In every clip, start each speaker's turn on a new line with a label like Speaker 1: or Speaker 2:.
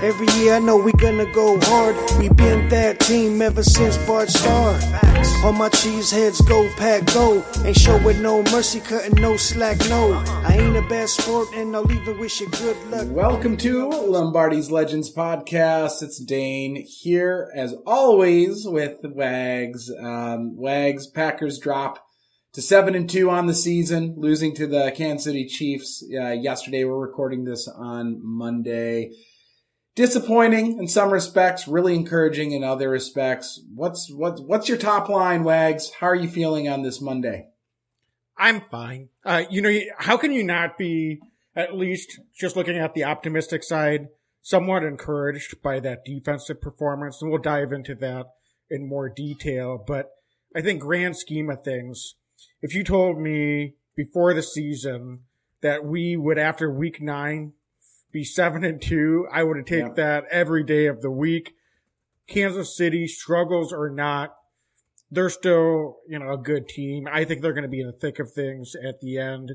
Speaker 1: Every year I know we gonna go hard. We been that team ever since Bart started. All my cheese heads go pack go. Ain't showing no mercy, cutting no slack, no. I ain't a bad sport and I'll even wish you good luck.
Speaker 2: Welcome to Lombardi's Legends podcast. It's Dane here as always with Wags. Um, Wags Packers drop to seven and two on the season, losing to the Kansas City Chiefs uh, yesterday. We're recording this on Monday. Disappointing in some respects, really encouraging in other respects. What's what's what's your top line, Wags? How are you feeling on this Monday?
Speaker 3: I'm fine. Uh, you know, how can you not be at least just looking at the optimistic side, somewhat encouraged by that defensive performance? And we'll dive into that in more detail. But I think grand scheme of things, if you told me before the season that we would after week nine be seven and two, I would have taken yeah. that every day of the week. Kansas City struggles or not, they're still, you know, a good team. I think they're going to be in the thick of things at the end.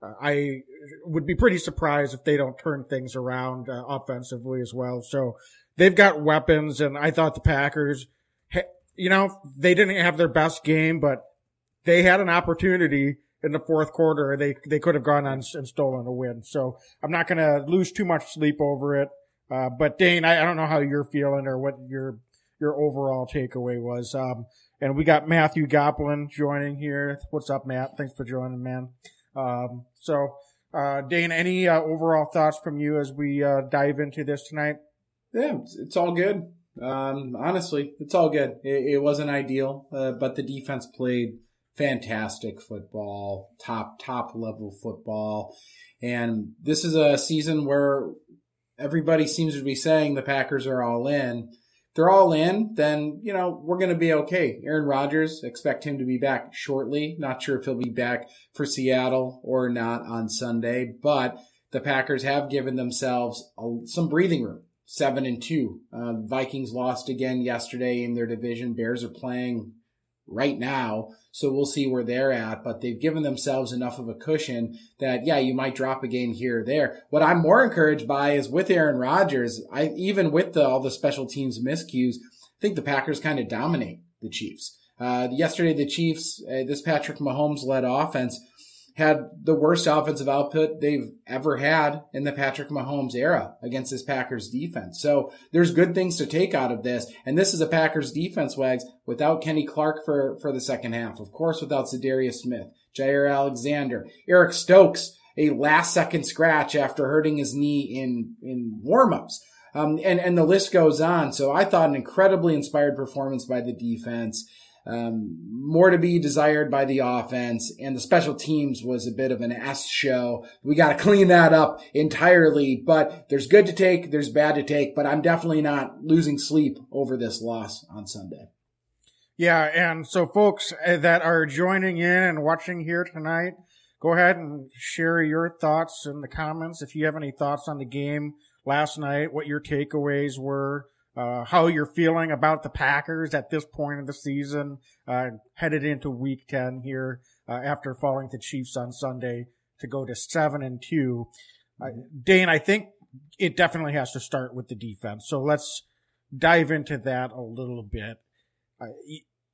Speaker 3: Uh, I would be pretty surprised if they don't turn things around uh, offensively as well. So they've got weapons and I thought the Packers, you know, they didn't have their best game, but they had an opportunity in the fourth quarter. They they could have gone on and stolen a win. So I'm not going to lose too much sleep over it. Uh, but Dane, I, I, don't know how you're feeling or what your your overall takeaway was. Um, and we got Matthew Goplin joining here. What's up, Matt? Thanks for joining, man. Um, so, uh, Dane, any uh, overall thoughts from you as we uh, dive into this tonight?
Speaker 2: Yeah, it's all good. Um, honestly, it's all good. It, it wasn't ideal, uh, but the defense played fantastic football, top, top level football. And this is a season where everybody seems to be saying the Packers are all in. If they're all in, then, you know, we're going to be okay. Aaron Rodgers, expect him to be back shortly. Not sure if he'll be back for Seattle or not on Sunday, but the Packers have given themselves some breathing room. Seven and two. Uh, Vikings lost again yesterday in their division. Bears are playing right now. So we'll see where they're at, but they've given themselves enough of a cushion that, yeah, you might drop a game here or there. What I'm more encouraged by is with Aaron Rodgers, I, even with the, all the special teams miscues, I think the Packers kind of dominate the Chiefs. Uh, yesterday, the Chiefs, uh, this Patrick Mahomes led offense had the worst offensive output they've ever had in the Patrick Mahomes era against this Packers defense. So there's good things to take out of this. And this is a Packers defense, Wags, without Kenny Clark for, for the second half. Of course, without Za'Darius Smith, Jaire Alexander, Eric Stokes, a last second scratch after hurting his knee in, in warmups. Um, and, and the list goes on. So I thought an incredibly inspired performance by the defense. Um, more to be desired by the offense, and the special teams was a bit of an S show. We got to clean that up entirely, but there's good to take, there's bad to take, but I'm definitely not losing sleep over this loss on Sunday.
Speaker 3: Yeah, and so folks uh, that are joining in and watching here tonight, go ahead and share your thoughts in the comments. If you have any thoughts on the game last night, what your takeaways were, uh, how you're feeling about the Packers at this point of the season, uh, headed into week 10 here, uh, after falling to Chiefs on Sunday to go to seven and two. Uh, Dane, I think it definitely has to start with the defense. So let's dive into that a little bit. Uh,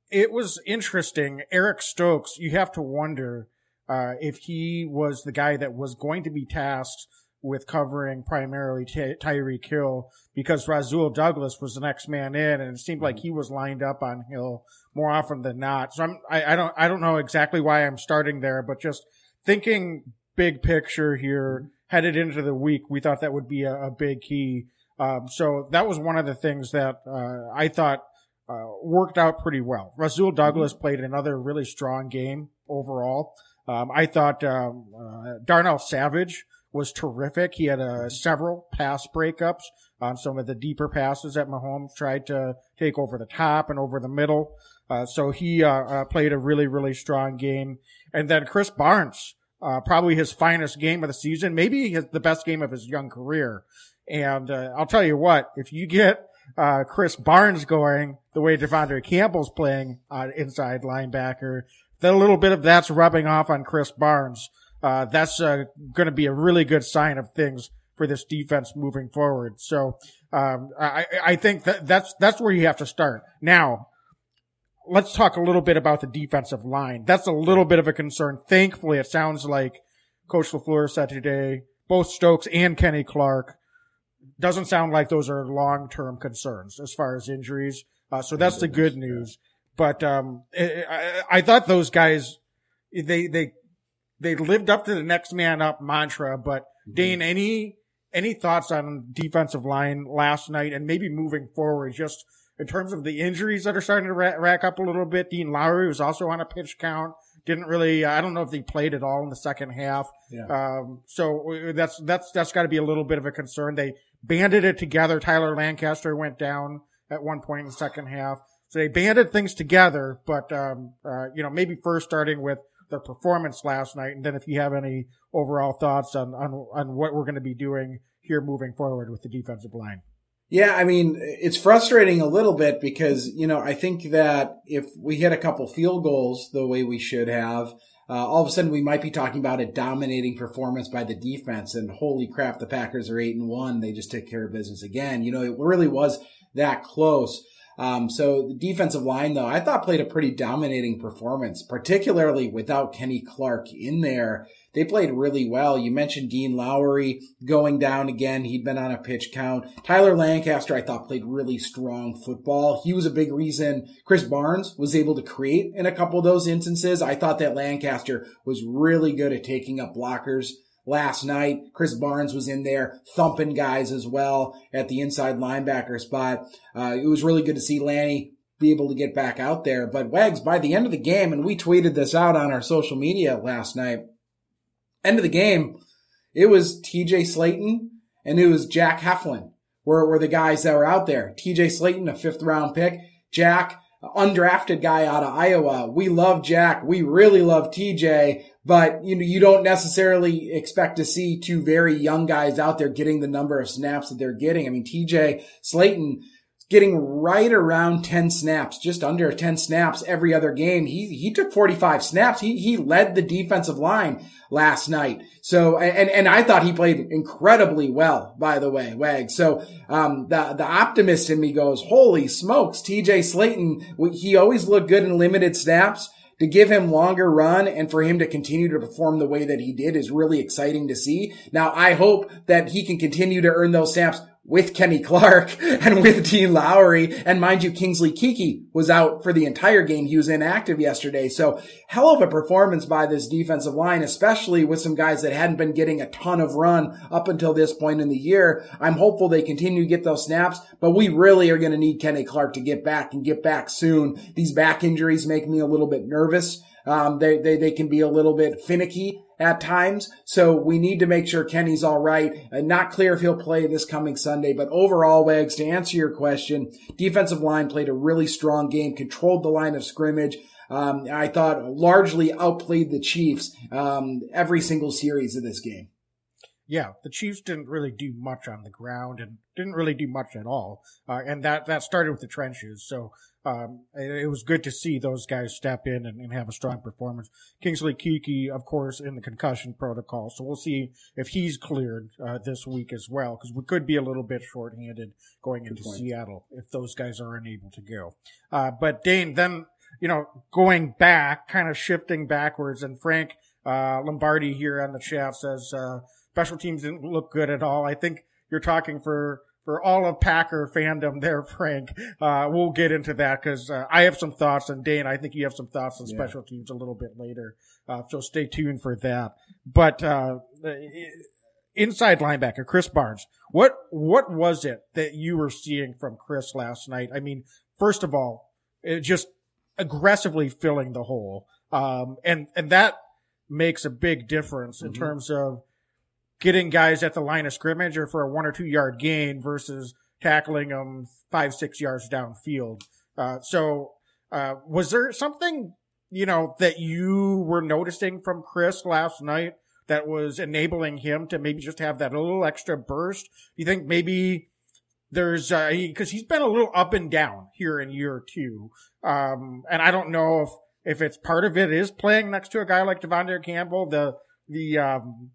Speaker 3: it was interesting. Eric Stokes, you have to wonder, uh, if he was the guy that was going to be tasked with covering primarily Ty- Tyreek Hill because Rasul Douglas was the next man in, and it seemed like mm-hmm. he was lined up on Hill more often than not. So I'm, I, I don't, I don't know exactly why I'm starting there, but just thinking big picture here, mm-hmm. headed into the week, we thought that would be a, a big key. Um, so that was one of the things that uh, I thought uh, worked out pretty well. Rasul Douglas mm-hmm. played another really strong game overall. Um, I thought um, uh, Darnell Savage was terrific. He had uh, several pass breakups on some of the deeper passes that Mahomes tried to take over the top and over the middle. Uh, so he uh, uh played a really, really strong game. And then Krys Barnes, uh, probably his finest game of the season, maybe his, the best game of his young career. And uh, I'll tell you what, if you get Krys Barnes going the way De'Vondre Campbell's playing inside linebacker, then a little bit of that's rubbing off on Krys Barnes uh, that's uh, going to be a really good sign of things for this defense moving forward. So, um, I, I think that that's, that's where you have to start. Now, let's talk a little bit about the defensive line. That's a little bit of a concern. Thankfully, it sounds like Coach LaFleur said today, both Stokes and Kenny Clark doesn't sound like those are long-term concerns as far as injuries. Uh, so that's the good news. But, um, I, I thought those guys, they, they, they lived up to the next man up mantra, but mm-hmm. Dane, any, any thoughts on defensive line last night and maybe moving forward, just in terms of the injuries that are starting to rack up a little bit? Dean Lowry was also on a pitch count. Didn't really, I don't know if he played at all in the second half. Yeah. Um, so that's, that's, that's got to be a little bit of a concern. They banded it together. Tyler Lancaster went down at one point in the second half. So they banded things together, but, um, uh, you know, maybe first starting with their performance last night. And then if you have any overall thoughts on, on, on what we're going to be doing here moving forward with the defensive line.
Speaker 2: Yeah, I mean, it's frustrating a little bit because, you know, I think that if we hit a couple field goals the way we should have, uh, all of a sudden we might be talking about a dominating performance by the defense and holy crap, the Packers are eight and one. They just took care of business again. You know, it really was that close. Um, so the defensive line, though, I thought played a pretty dominating performance, particularly without Kenny Clark in there. They played really well. You mentioned Dean Lowry going down again. He'd been on a pitch count. Tyler Lancaster, I thought played really strong football. He was a big reason Krys Barnes was able to create in a couple of those instances. I thought that Lancaster was really good at taking up blockers last night. Krys Barnes was in there thumping guys as well at the inside linebacker spot. Uh, it was really good to see Lanny be able to get back out there. But Wags, by the end of the game, and we tweeted this out on our social media last night, end of the game, it was TJ Slaton and it was Jack Heflin were, were the guys that were out there. TJ Slaton, a fifth round pick. Jack, undrafted guy out of Iowa. We love Jack. We really love TJ, but you know, you don't necessarily expect to see two very young guys out there getting the number of snaps that they're getting. I mean, TJ Slaton getting right around 10 snaps, just under 10 snaps every other game. He, he took 45 snaps. He, he led the defensive line last night. So, and, and I thought he played incredibly well, by the way, Wag. So, um, the, the optimist in me goes, holy smokes, TJ Slaton, he always looked good in limited snaps to give him longer run and for him to continue to perform the way that he did is really exciting to see. Now, I hope that he can continue to earn those snaps with Kenny Clark and with Dean Lowry. And mind you, Kingsley Keke was out for the entire game. He was inactive yesterday. So hell of a performance by this defensive line, especially with some guys that hadn't been getting a ton of run up until this point in the year. I'm hopeful they continue to get those snaps, but we really are going to need Kenny Clark to get back and get back soon. These back injuries make me a little bit nervous. Um, they, they, they can be a little bit finicky at times. So we need to make sure Kenny's all right. Uh, not clear if he'll play this coming Sunday, but overall, Wags, to answer your question, defensive line played a really strong game, controlled the line of scrimmage. Um, I thought largely outplayed the Chiefs um, every single series of this game.
Speaker 3: Yeah, the Chiefs didn't really do much on the ground and didn't really do much at all. Uh, and that, that started with the trenches. So um, it, it, was good to see those guys step in and, and, have a strong performance. Kingsley Keke, of course, in the concussion protocol, so we'll see if he's cleared uh, this week as well, because we could be a little bit shorthanded going into Seattle if those guys are unable to go. Uh, but Dane, then you know, going back, kind of shifting backwards, and Frank uh, Lombardi here on the chat says uh, special teams didn't look good at all. I think you're talking for for all of Packer fandom there, Frank. Uh, we'll get into that because uh, I have some thoughts, and Dane, I think you have some thoughts on yeah. special teams a little bit later. Uh, so stay tuned for that. But uh, inside linebacker Krys Barnes, what what was it that you were seeing from Krys last night? I mean, first of all, just aggressively filling the hole, um, and and that makes a big difference mm-hmm. in terms of getting guys at the line of scrimmage or for a one or two yard gain versus tackling them five, six yards downfield. Uh, so, uh, was there something, you know, that you were noticing from Krys last night that was enabling him to maybe just have that little extra burst? You think maybe there's, uh, cause he's been a little up and down here in year two. Um, and I don't know if, if it's part of it is playing next to a guy like De'Vondre Campbell, the, the, um,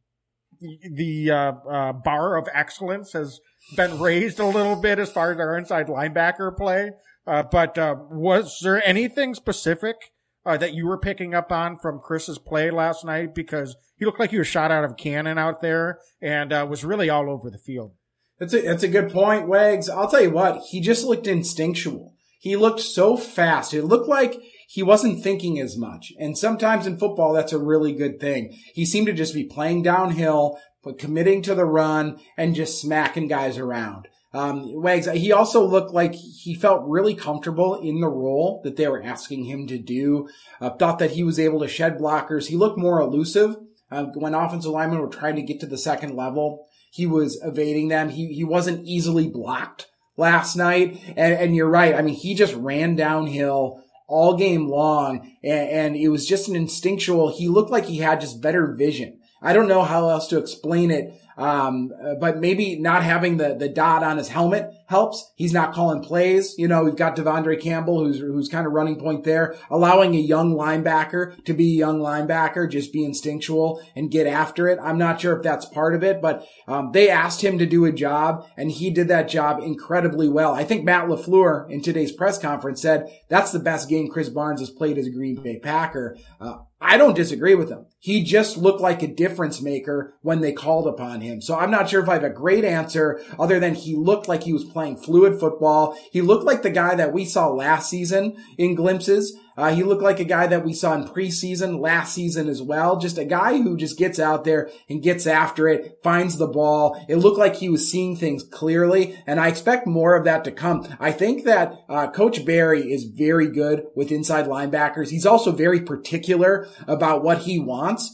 Speaker 3: the uh, uh, bar of excellence has been raised a little bit as far as our inside linebacker play. Uh, but uh, was there anything specific uh, that you were picking up on from Krys's play last night? Because he looked like he was shot out of a cannon out there and uh, was really all over the field.
Speaker 2: That's a, that's a good point, Wags. I'll tell you what, he just looked instinctual. He looked so fast. It looked like he wasn't thinking as much. And sometimes in football, that's a really good thing. He seemed to just be playing downhill, but committing to the run and just smacking guys around. Um, Wags, he also looked like he felt really comfortable in the role that they were asking him to do. Uh, thought that he was able to shed blockers. He looked more elusive uh, when offensive linemen were trying to get to the second level. He was evading them. He he wasn't easily blocked last night. And, and you're right. I mean, he just ran downhill all game long, and, and it was just an instinctual. He looked like he had just better vision. I don't know how else to explain it um, uh, but maybe not having the, the dot on his helmet helps. He's not calling plays. You know, we've got De'Vondre Campbell, who's, who's kind of running point there, allowing a young linebacker to be a young linebacker, just be instinctual and get after it. I'm not sure if that's part of it, but, um, they asked him to do a job and he did that job incredibly well. I think Matt LaFleur in today's press conference said that's the best game Krys Barnes has played as a Green Bay Packer. Uh, I don't disagree with him. He just looked like a difference maker when they called upon him. So I'm not sure if I have a great answer other than he looked like he was playing fluid football. He looked like the guy that we saw last season in glimpses. Uh, he looked like a guy that we saw in preseason last season as well. Just a guy who just gets out there and gets after it, finds the ball. It looked like he was seeing things clearly, and I expect more of that to come. I think that uh, Coach Barry is very good with inside linebackers. He's also very particular about what he wants.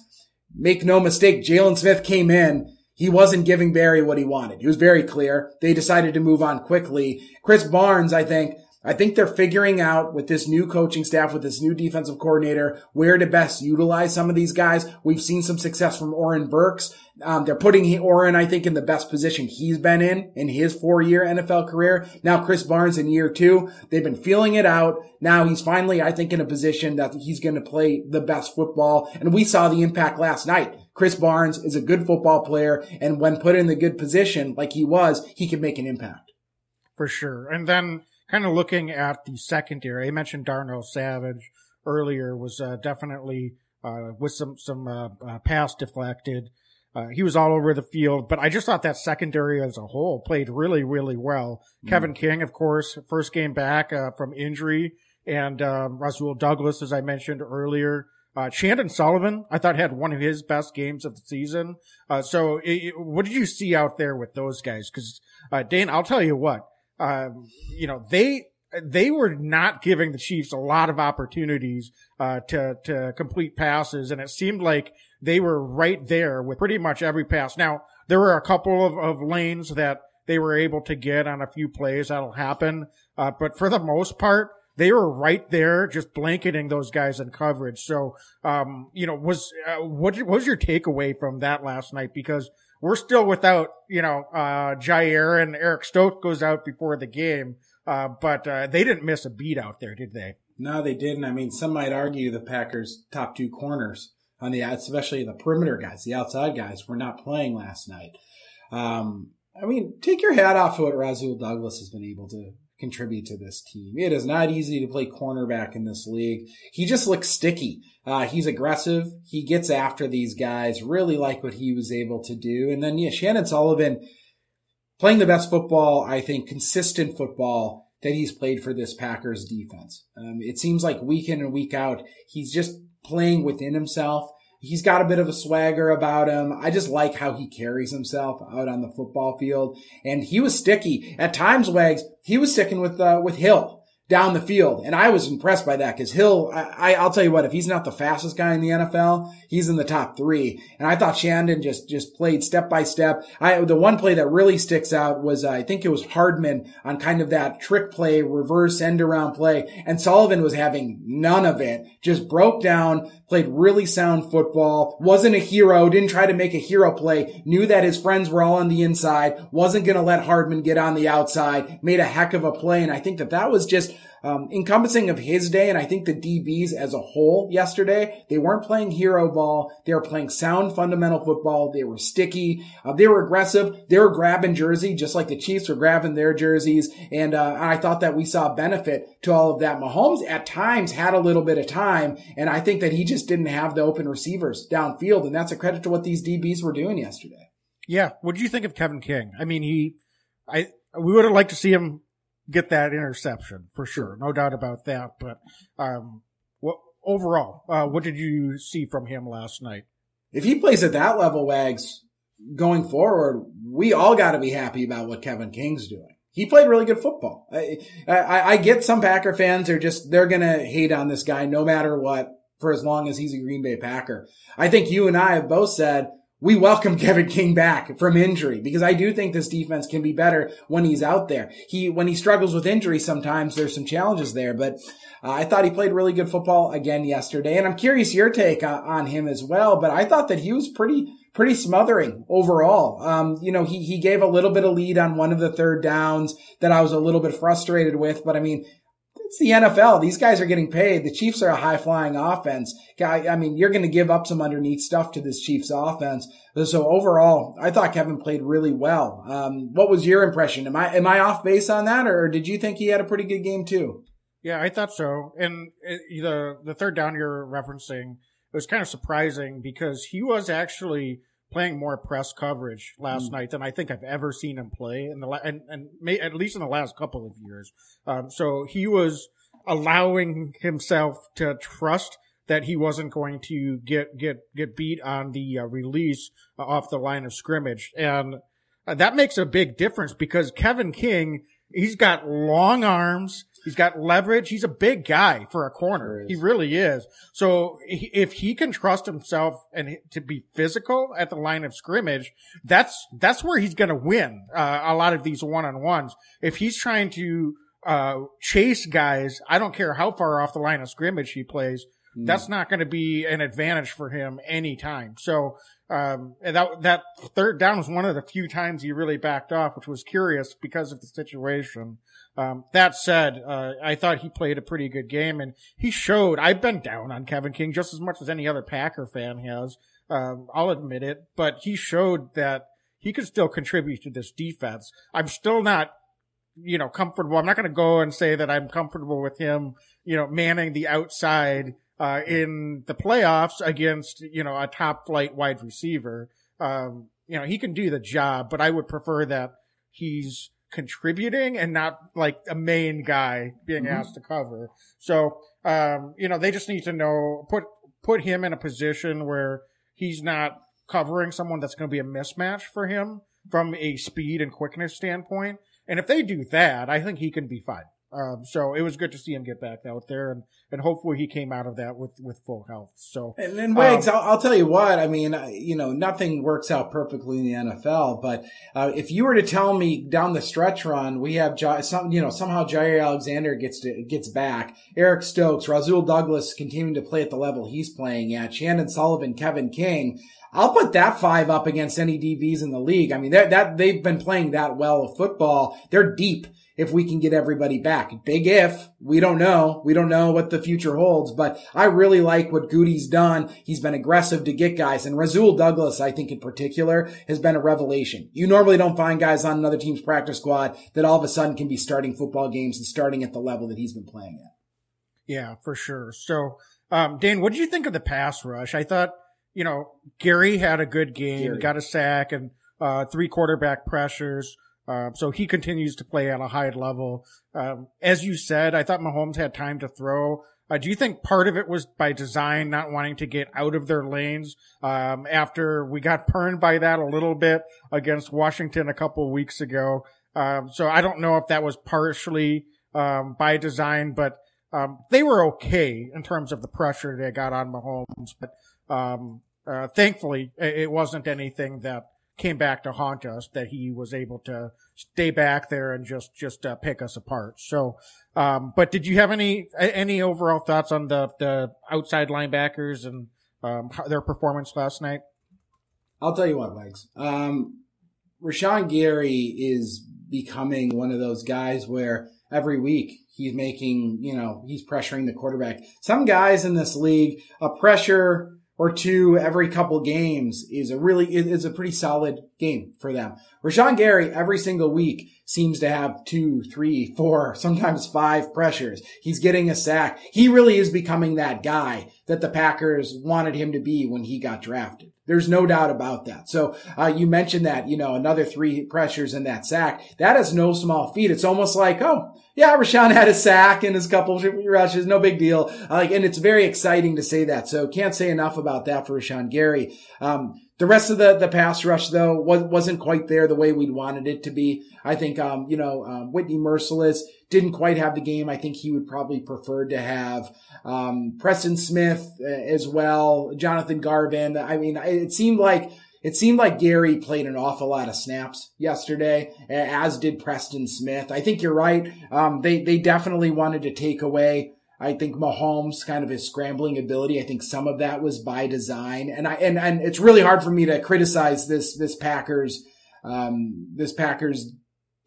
Speaker 2: Make no mistake, Jalen Smith came in he wasn't giving Barry what he wanted. He was very clear. They decided to move on quickly. Krys Barnes, I think, I think they're figuring out with this new coaching staff, with this new defensive coordinator, where to best utilize some of these guys. We've seen some success from Oren Burks. Um, they're putting Oren, I think, in the best position he's been in in his four-year NFL career. Now Krys Barnes in year two. They've been feeling it out. Now he's finally, I think, in a position that he's going to play the best football. And we saw the impact last night. Krys Barnes is a good football player, and when put in the good position like he was, he can make an impact.
Speaker 3: For sure. And then kind of looking at the secondary, I mentioned Darnell Savage earlier was uh, definitely uh, with some some uh, uh pass deflected. Uh, he was all over the field, but I just thought that secondary as a whole played really, really well. Mm. Kevin King, of course, first game back uh, from injury, and Rasul Douglas, as I mentioned earlier. Uh, Chandon Sullivan, I thought had one of his best games of the season. Uh, so it, what did you see out there with those guys? Cause, uh, Dane, I'll tell you what, um, you know, they, they were not giving the Chiefs a lot of opportunities, uh, to, to complete passes. And it seemed like they were right there with pretty much every pass. Now, there were a couple of, of lanes that they were able to get on a few plays. That'll happen. Uh, but for the most part, they were right there, just blanketing those guys in coverage. So, um, you know, was, uh, what, what was your takeaway from that last night? Because we're still without, you know, uh, Jaire and Eric Stokes goes out before the game. Uh, but, uh, they didn't miss a beat out there, did they?
Speaker 2: No, they didn't. I mean, some might argue the Packers' top two corners on the, especially the perimeter guys, the outside guys, were not playing last night. Um, I mean, take your hat off to what Rasul Douglas has been able to contribute to this team. It is not easy to play cornerback in this league. He just looks sticky. Uh, he's aggressive. He gets after these guys. Really like what he was able to do. And then, yeah, Chandon Sullivan playing the best football, I think, consistent football that he's played for this Packers defense. Um, it seems like week in and week out, he's just playing within himself. He's got a bit of a swagger about him. I just like how he carries himself out on the football field. And he was sticky. At times, Wags, he was sticking with, uh, with Hill down the field. And I was impressed by that because Hill, I, I'll tell you what, if he's not the fastest guy in the NFL, he's in the top three. And I thought Chandon just, just played step by step. I, the one play that really sticks out was, uh, I think it was Hardman on kind of that trick play, reverse end around play. And Sullivan was having none of it. Just broke down, played really sound football, wasn't a hero, didn't try to make a hero play, knew that his friends were all on the inside, wasn't going to let Hardman get on the outside, made a heck of a play. And I think that that was just um, encompassing of his day. And I think the DBs as a whole yesterday, they weren't playing hero ball. They were playing sound fundamental football. They were sticky. Uh, they were aggressive. They were grabbing jersey, just like the Chiefs were grabbing their jerseys. And, uh, I thought that we saw benefit to all of that. Mahomes at times had a little bit of time. And I think that he just didn't have the open receivers downfield. And that's a credit to what these DBs were doing yesterday.
Speaker 3: Yeah. What did you think of Kevin King? I mean, he, I, we would have liked to see him get that interception for sure. No doubt about that. But, um, what overall, uh, what did you see from him last night?
Speaker 2: If he plays at that level, Wags, going forward, we all got to be happy about what Kevin King's doing. He played really good football. I, I, I get some Packer fans are just, they're to hate on this guy no matter what for as long as he's a Green Bay Packer. I think you and I have both said, we welcome Kevin King back from injury because I do think this defense can be better when he's out there. He, when he struggles with injury, sometimes there's some challenges there, but uh, I thought he played really good football again yesterday. And I'm curious your take on, on him as well, but I thought that he was pretty, pretty smothering overall. Um, you know, he, he gave a little bit of lead on one of the third downs that I was a little bit frustrated with, but I mean, it's the NFL. These guys are getting paid. The Chiefs are a high flying offense. I mean, you're going to give up some underneath stuff to this Chiefs offense. So overall, I thought Kevin played really well. Um, what was your impression? Am I, am I off base on that or did you think he had a pretty good game too?
Speaker 3: Yeah, I thought so. And the, the third down you're referencing, it was kind of surprising because he was actually playing more press coverage last mm. night than I think I've ever seen him play in the la- and and may, at least in the last couple of years. Um, so he was allowing himself to trust that he wasn't going to get get get beat on the uh, release uh, off the line of scrimmage, and uh, that makes a big difference because Kevin King he's got long arms. He's got leverage. He's a big guy for a corner. He really is. So if he can trust himself and to be physical at the line of scrimmage, that's, that's where he's going to win uh, a lot of these one on ones. If he's trying to, uh, chase guys, I don't care how far off the line of scrimmage he plays. Mm. That's not going to be an advantage for him anytime. So, um, that, that third down was one of the few times he really backed off, which was curious because of the situation. Um, that said, uh, I thought he played a pretty good game and he showed, I've been down on Kevin King just as much as any other Packer fan has. Um, I'll admit it, but he showed that he could still contribute to this defense. I'm still not, you know, comfortable. I'm not going to go and say that I'm comfortable with him, you know, manning the outside, uh, in the playoffs against, you know, a top flight wide receiver. Um, you know, he can do the job, but I would prefer that he's, contributing and not like a main guy being mm-hmm. asked to cover. So, um, you know, they just need to know, put, put him in a position where he's not covering someone that's going to be a mismatch for him from a speed and quickness standpoint. And if they do that, I think he can be fine. Um, so it was good to see him get back out there, and and hopefully he came out of that with with full health. So
Speaker 2: and then Wags, um, I'll, I'll, tell you what, I mean, you know, nothing works out perfectly in the NFL, but uh, if you were to tell me down the stretch run, we have some, you know, somehow Jaire Alexander gets to gets back, Eric Stokes, Rasul Douglas continuing to play at the level he's playing at, Chandon Sullivan, Kevin King. I'll put that five up against any DBs in the league. I mean, that they've been playing that well of football. They're deep if we can get everybody back. Big if. We don't know. We don't know what the future holds, but I really like what Goody's done. He's been aggressive to get guys. And Rasul Douglas, I think in particular, has been a revelation. You normally don't find guys on another team's practice squad that all of a sudden can be starting football games and starting at the level that he's been playing at.
Speaker 3: Yeah, for sure. So, um, Dane, what did you think of the pass rush? I thought, you know, Gary had a good game, Gary. got a sack and, uh, three quarterback pressures. Uh, so he continues to play at a high level. Um, as you said, I thought Mahomes had time to throw. Uh, do you think part of it was by design, not wanting to get out of their lanes? Um, after we got burned by that a little bit against Washington a couple of weeks ago. Um, so I don't know if that was partially, um, by design, but, um, they were okay in terms of the pressure they got on Mahomes. But, um, uh, thankfully it wasn't anything that, came back to haunt us that he was able to stay back there and just just uh, pick us apart. So, um, but did you have any any overall thoughts on the the outside linebackers and um, their performance last night?
Speaker 2: I'll tell you what, Legs. Um, Rashan Gary is becoming one of those guys where every week he's making, you know, he's pressuring the quarterback. Some guys in this league, a pressure or two every couple games is a really is a pretty solid game for them. Rashan Gary every single week seems to have two, three, four, sometimes five pressures. He's getting a sack. He really is becoming that guy that the Packers wanted him to be when he got drafted. There's no doubt about that. So uh, you mentioned that, you know, another three pressures in that sack. That is no small feat. It's almost like, oh, yeah, Rashan had a sack and his couple rushes, no big deal. Uh, like, and it's very exciting to say that. So can't say enough about that for Rashan Gary. Um, the rest of the, the pass rush though was, wasn't quite there the way we'd wanted it to be. I think, um, you know, um, Whitney Mercilus didn't quite have the game. I think he would probably prefer to have, um, Preston Smith uh, as well, Jonathan Garvin. I mean, it seemed like, it seemed like Gary played an awful lot of snaps yesterday, as did Preston Smith. I think you're right. Um, they, they definitely wanted to take away I think Mahomes kind of his scrambling ability. I think some of that was by design, and I and and it's really hard for me to criticize this this Packers um, this Packers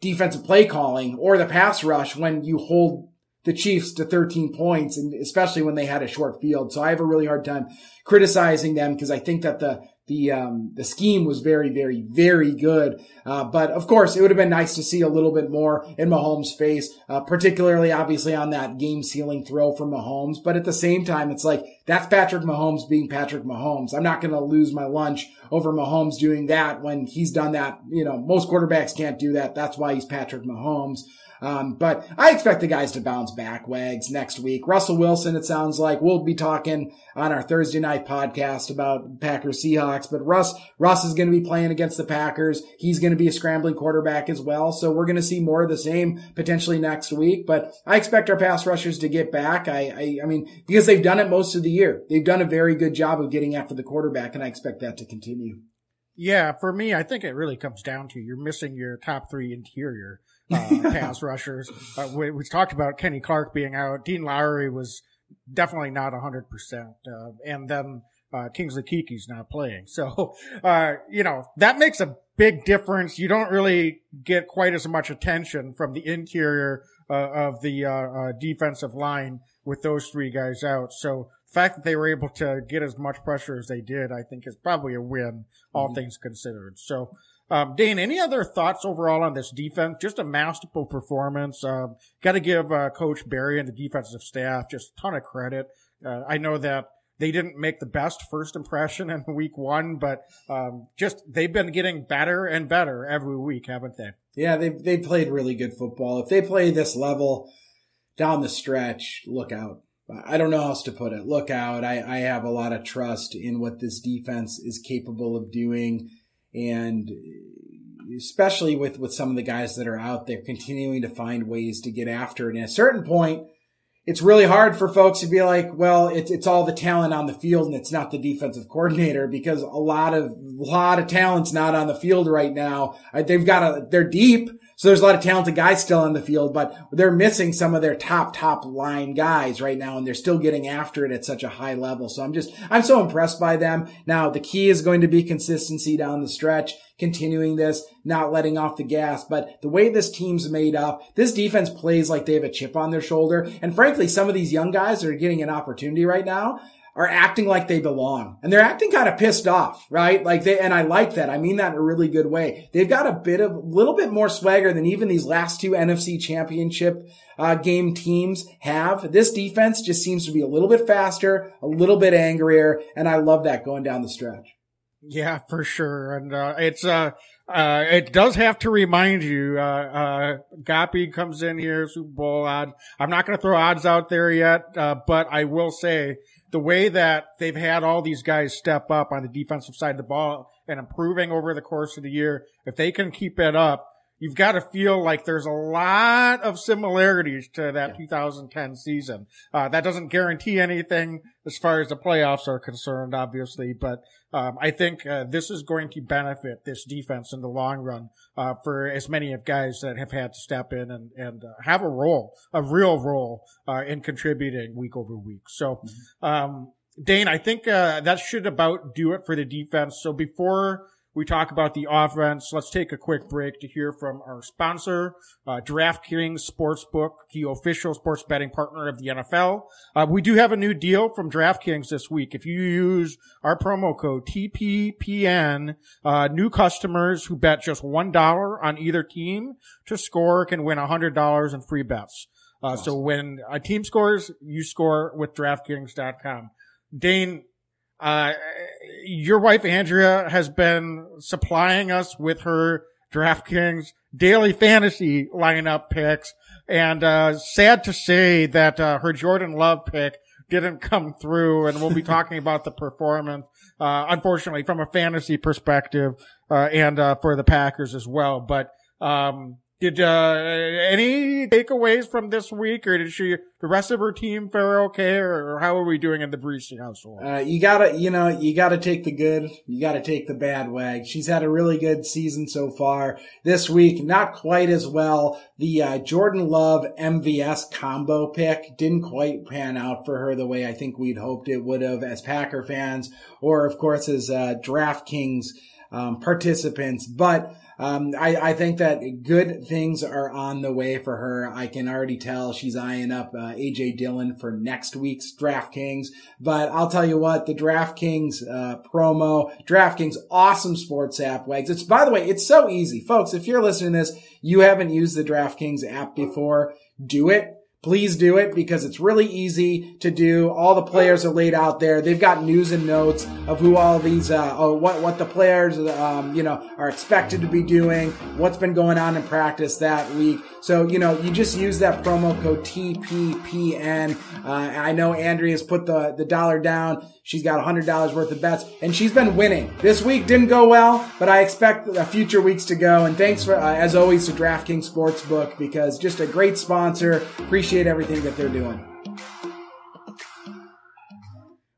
Speaker 2: defensive play calling or the pass rush when you hold the Chiefs to 13 points, and especially when they had a short field. So I have a really hard time criticizing them because I think that the the um, the scheme was very, very, very good. Uh, but of course, it would have been nice to see a little bit more in Mahomes' face, uh, particularly obviously on that game sealing throw from Mahomes. But at the same time, it's like that's Patrick Mahomes being Patrick Mahomes. I'm not going to lose my lunch over Mahomes doing that when he's done that. You know, most quarterbacks can't do that. That's why he's Patrick Mahomes. Um, but I expect the guys to bounce back, Wags, next week. Russell Wilson, it sounds like we'll be talking on our Thursday night podcast about Packers Seahawks, but Russ, Russ is going to be playing against the Packers. He's going to be a scrambling quarterback as well. So we're going to see more of the same potentially next week, but I expect our pass rushers to get back. I, I, I mean, because they've done it most of the year. They've done a very good job of getting after the quarterback and I expect that to continue.
Speaker 3: Yeah, for me, I think it really comes down to you're missing your top three interior uh, pass rushers. Uh, we, we, talked about Kenny Clark being out. Dean Lowry was definitely not 100%. Uh, and then uh, Kingsley Keke's not playing. So, uh, you know, that makes a big difference. You don't really get quite as much attention from the interior uh, of the defensive line with those three guys out. So the fact that they were able to get as much pressure as they did, I think is probably a win, all mm-hmm. things considered. So, um, Dane, any other thoughts overall on this defense? Just a masterful performance. Um, Got to give uh, Coach Barry and the defensive staff just a ton of credit. Uh, I know that they didn't make the best first impression in week one, but um, just they've been getting better and better every week, haven't they?
Speaker 2: Yeah, they they played really good football. If they play this level down the stretch, look out. I don't know how else to put it. Look out. I, I have a lot of trust in what this defense is capable of doing and especially with with some of the guys that are out there continuing to find ways to get after it. And at a certain point, it's really hard for folks to be like, well, it's it's all the talent on the field and it's not the defensive coordinator because a lot of a lot of talent's not on the field right now. Uh, they've got a they're deep, so there's a lot of talented guys still on the field, but they're missing some of their top, top line guys right now, and they're still getting after it at such a high level. So I'm just, I'm so impressed by them. Now, the key is going to be consistency down the stretch, continuing this, not letting off the gas. But the way this team's made up, this defense plays like they have a chip on their shoulder. And frankly, some of these young guys are getting an opportunity right now are acting like they belong and they're acting kind of pissed off, right? Like they, and I like that. I mean that in a really good way. They've got a bit of, a little bit more swagger than even these last two NFC championship uh, game teams have. This defense just seems to be a little bit faster, a little bit angrier, and I love that going down the stretch.
Speaker 3: Yeah, for sure. And, uh, it's, uh, uh, it does have to remind you, uh, uh, Goppy comes in here, Super Bowl odds. I'm not going to throw odds out there yet, uh, but I will say the way that they've had all these guys step up on the defensive side of the ball and improving over the course of the year, if they can keep it up, you've got to feel like there's a lot of similarities to that yeah. 2010 season. Uh, that doesn't guarantee anything as far as the playoffs are concerned, obviously, but um, I think uh, this is going to benefit this defense in the long run uh, for as many of guys that have had to step in and and uh, have a role, a real role uh, in contributing week over week. So, mm-hmm. um, Dane, I think uh, that should about do it for the defense. So before we talk about the offense. Let's take a quick break to hear from our sponsor, uh, DraftKings Sportsbook, the official sports betting partner of the NFL. Uh, we do have a new deal from DraftKings this week. If you use our promo code TPPN, uh, new customers who bet just $1 on either team to score can win $100 in free bets. Uh, awesome. So when a team scores, you score with DraftKings.com. Dane, uh, your wife Andrea has been supplying us with her DraftKings daily fantasy lineup picks, and uh, sad to say that uh, her Jordan Love pick didn't come through, and we'll be talking about the performance, uh, unfortunately, from a fantasy perspective, uh, and uh, for the Packers as well. But um, did uh, any takeaways from this week, or did she the rest of her team fare okay, or, how are we doing in the Breesy household?
Speaker 2: Uh, you gotta, you know, you gotta take the good, you gotta take the bad wag. She's had a really good season so far. This week, not quite as well. The uh, Jordan Love MVS combo pick didn't quite pan out for her the way I think we'd hoped it would have as Packer fans, or of course as uh, DraftKings um, participants, but. Um, I, I, think that good things are on the way for her. I can already tell she's eyeing up uh, AJ Dillon for next week's DraftKings. But I'll tell you what, the DraftKings uh, promo, DraftKings awesome sports app, Wags. It's by the way, it's so easy, folks. If you're listening to this, you haven't used the DraftKings app before, do it please do it because it's really easy to do. All the players are laid out there. They've got news and notes of who all these, uh, oh, what, what the players, um, you know, are expected to be doing, what's been going on in practice that week. So, you know, you just use that promo code TPPN. Uh, I know Andrea's put the, the dollar down. She's got $100 worth of bets and she's been winning. This week didn't go well, but I expect the future weeks to go. And thanks for, uh, as always, to DraftKings Sportsbook because just a great sponsor. Appreciate everything that they're doing.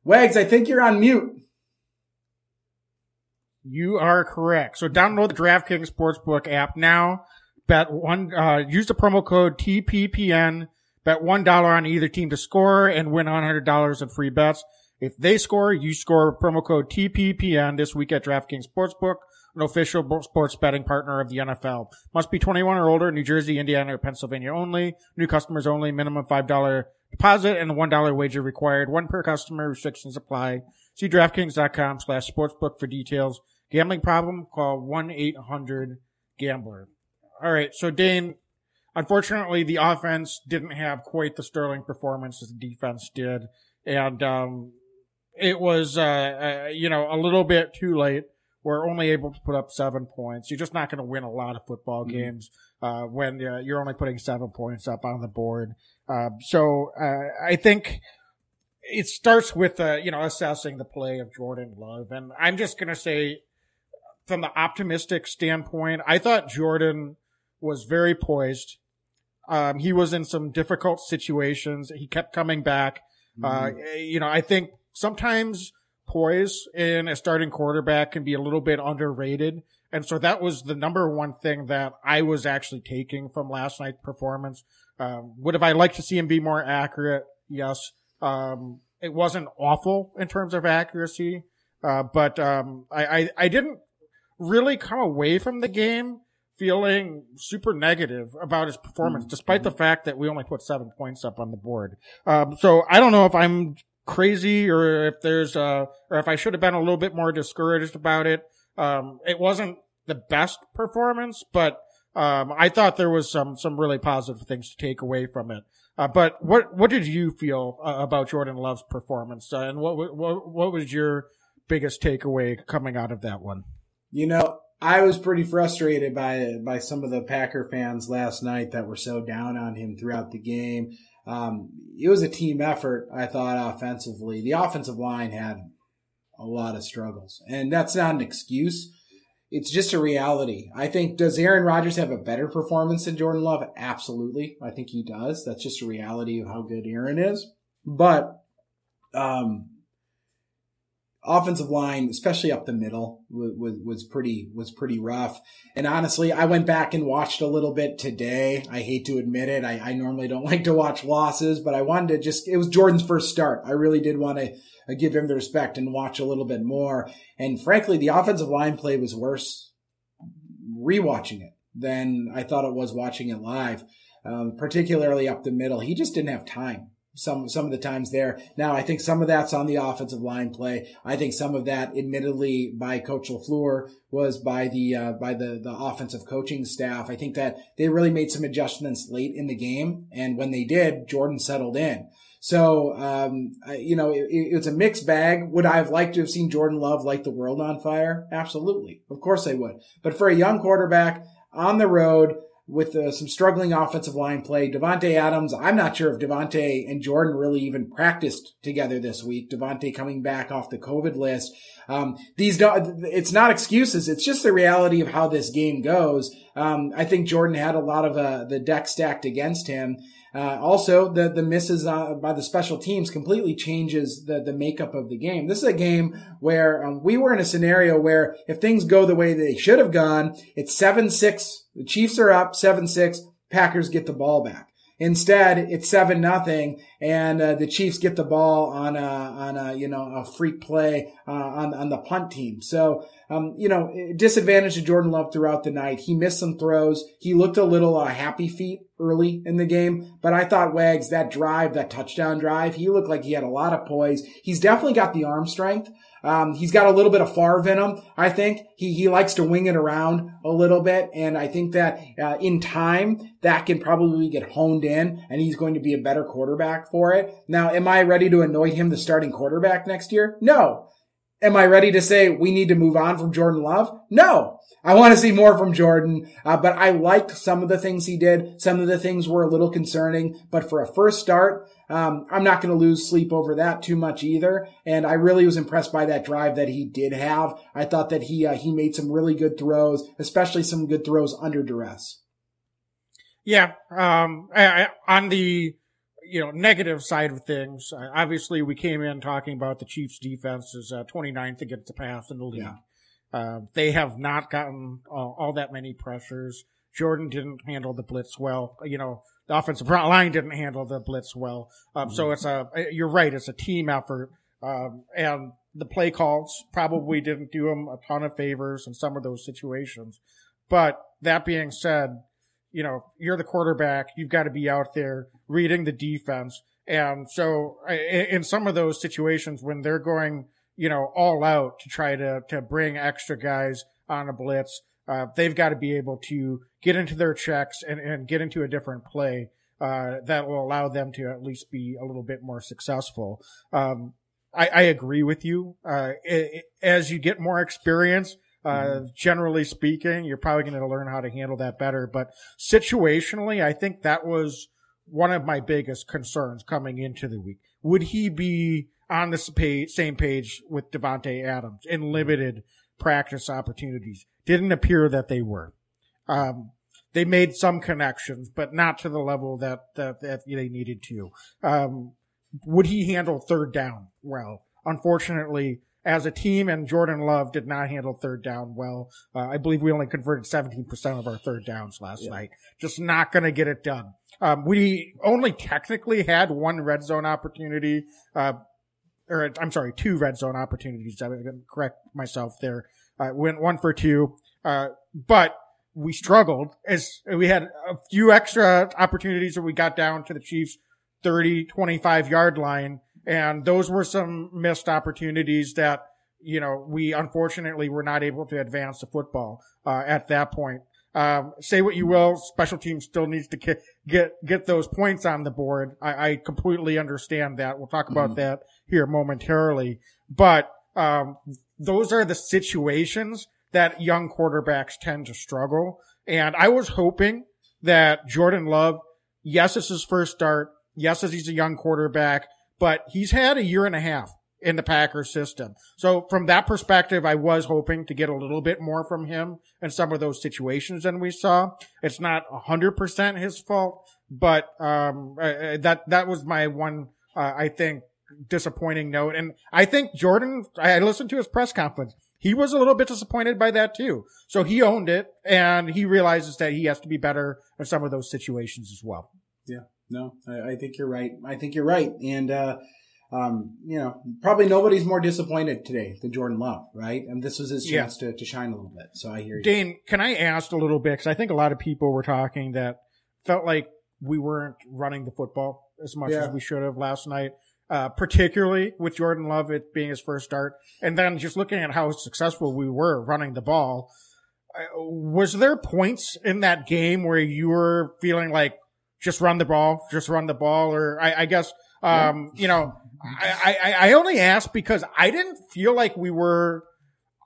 Speaker 2: Wags, I think you're on mute.
Speaker 3: You are correct. So download the DraftKings Sportsbook app now bet one, uh, use the promo code TPPN, bet one dollar on either team to score and win $100 in free bets. If they score, you score promo code TPPN this week at DraftKings Sportsbook, an official sports betting partner of the NFL. Must be 21 or older, New Jersey, Indiana, or Pennsylvania only. New customers only, minimum $5 deposit and $1 wager required. One per customer, restrictions apply. See DraftKings.com slash sportsbook for details. Gambling problem? Call 1-800-GAMBLER. All right. So Dane, unfortunately, the offense didn't have quite the sterling performance as the defense did, and um, it was, uh, uh, you know, a little bit too late. We're only able to put up seven points. You're just not going to win a lot of football mm-hmm. games uh, when uh, you're only putting seven points up on the board. Um, so uh, I think it starts with uh, you know assessing the play of Jordan Love, and I'm just going to say, from the optimistic standpoint, I thought Jordan was very poised. Um, he was in some difficult situations. He kept coming back. Mm-hmm. Uh, you know, I think sometimes poise in a starting quarterback can be a little bit underrated. And so that was the number one thing that I was actually taking from last night's performance. Um, would have I liked to see him be more accurate? Yes. Um, it wasn't awful in terms of accuracy. Uh, but, um, I, I, I didn't really come away from the game feeling super negative about his performance, mm-hmm. despite the fact that we only put seven points up on the board. Um, so I don't know if I'm crazy or if there's uh or if I should have been a little bit more discouraged about it. Um, it wasn't the best performance, but um, I thought there was some some really positive things to take away from it. Uh, but what what did you feel uh, about Jordan Love's performance, uh, and what what what was your biggest takeaway coming out of that one?
Speaker 2: You know, I was pretty frustrated by by some of the Packer fans last night that were so down on him throughout the game. Um, it was a team effort, I thought, offensively. The offensive line had a lot of struggles, and that's not an excuse. It's just a reality. I think does Aaron Rodgers have a better performance than Jordan Love? Absolutely, I think he does. That's just a reality of how good Aaron is. But um, offensive line, especially up the middle, was, was, pretty was pretty rough. And honestly, I went back and watched a little bit today. I hate to admit it. I, I normally don't like to watch losses, but I wanted to just. It was Jordan's first start. I really did want to uh, give him the respect and watch a little bit more. And frankly, the offensive line play was worse rewatching it than I thought it was watching it live. Um, particularly up the middle, he just didn't have time some some of the times there. Now I think some of that's on the offensive line play. I think some of that, admittedly, by Coach Lafleur was by the uh, by the the offensive coaching staff. I think that they really made some adjustments late in the game, and when they did, Jordan settled in. So um, you know, it, it's a mixed bag. Would I have liked to have seen Jordan Love light the world on fire? Absolutely, of course I would. But for a young quarterback on the road with uh, some struggling offensive line play. Davante Adams, I'm not sure if Davante and Jordan really even practiced together this week. Davante coming back off the COVID list. Um, these don't, it's not excuses. It's just the reality of how this game goes. Um, I think Jordan had a lot of uh, the deck stacked against him. Uh, also, the the misses uh, by the special teams completely changes the the makeup of the game. This is a game where um, we were in a scenario where if things go the way they should have gone, it's seven six. The Chiefs are up seven six. Packers get the ball back. Instead, it's seven nothing, and uh, the Chiefs get the ball on a on a you know a freak play uh, on on the punt team. So um, you know disadvantage to Jordan Love throughout the night. He missed some throws. He looked a little uh, happy feet early in the game, but I thought Wags that drive, that touchdown drive, he looked like he had a lot of poise. He's definitely got the arm strength. Um, he's got a little bit of Favre in him. I think he, he likes to wing it around a little bit. And I think that, uh, in time, that can probably get honed in and he's going to be a better quarterback for it. Now, am I ready to anoint him the starting quarterback next year? No. Am I ready to say we need to move on from Jordan Love? No. I want to see more from Jordan, uh, but I liked some of the things he did. Some of the things were a little concerning, but for a first start, um, I'm not going to lose sleep over that too much either. And I really was impressed by that drive that he did have. I thought that he uh, he made some really good throws, especially some good throws under duress.
Speaker 3: Yeah, um, I, I, on the you know negative side of things, obviously we came in talking about the Chiefs' defense is uh, 29th against the pass in the league. Yeah. Uh, they have not gotten all that many pressures. Jordan didn't handle the blitz well. You know, the offensive line didn't handle the blitz well. Um, so it's a, you're right, it's a team effort. Um, and the play calls probably didn't do him a ton of favors in some of those situations. But that being said, you know, you're the quarterback. You've got to be out there reading the defense. And so in some of those situations when they're going, you know, all out to try to, to bring extra guys on a blitz, uh, they've got to be able to get into their checks and, and get into a different play uh, that will allow them to at least be a little bit more successful. Um, I, I, agree with you. Uh, it, it, as you get more experience, uh, mm-hmm. generally speaking, you're probably going to learn how to handle that better. But situationally, I think that was one of my biggest concerns coming into the week. Would he be on the same page with Davante Adams in limited practice opportunities? Didn't appear that they were. Um, they made some connections, but not to the level that that, that they needed to. Um, would he handle third down well? Unfortunately, as a team, and Jordan Love did not handle third down well. Uh, I believe we only converted 17% of our third downs last yeah. night. Just not going to get it done. Um, we only technically had one red zone opportunity, uh, or I'm sorry, two red zone opportunities. To correct myself there. Uh, went one for two. Uh, but we struggled as we had a few extra opportunities that we got down to the Chiefs 30, 25 yard line. And those were some missed opportunities that, you know, we unfortunately were not able to advance the football, uh, at that point. Um, say what you will, special teams still needs to get, get, get those points on the board. I, I completely understand that. We'll talk about mm-hmm. that here momentarily, but, um, those are the situations that young quarterbacks tend to struggle. And I was hoping that Jordan Love, yes, it's his first start. Yes, as he's a young quarterback, but he's had a year and a half in the Packers system. So from that perspective, I was hoping to get a little bit more from him in some of those situations than we saw. It's not hundred percent his fault, but, um, that, that was my one, uh, I think disappointing note. And I think Jordan, I listened to his press conference. He was a little bit disappointed by that too. So he owned it and he realizes that he has to be better in some of those situations as well.
Speaker 2: Yeah, no, I, I think you're right. I think you're right. And, uh, um, you know, probably nobody's more disappointed today than Jordan Love, right? And this was his chance yeah. to, to shine a little bit. So I hear you.
Speaker 3: Dane, can I ask a little bit? Because I think a lot of people were talking that felt like we weren't running the football as much yeah. as we should have last night uh, particularly with Jordan Love it being his first start, and then just looking at how successful we were running the ball. Uh, was there points in that game where you were feeling like just run the ball, just run the ball, or I, I guess um, yeah. you know, I, I only asked because I didn't feel like we were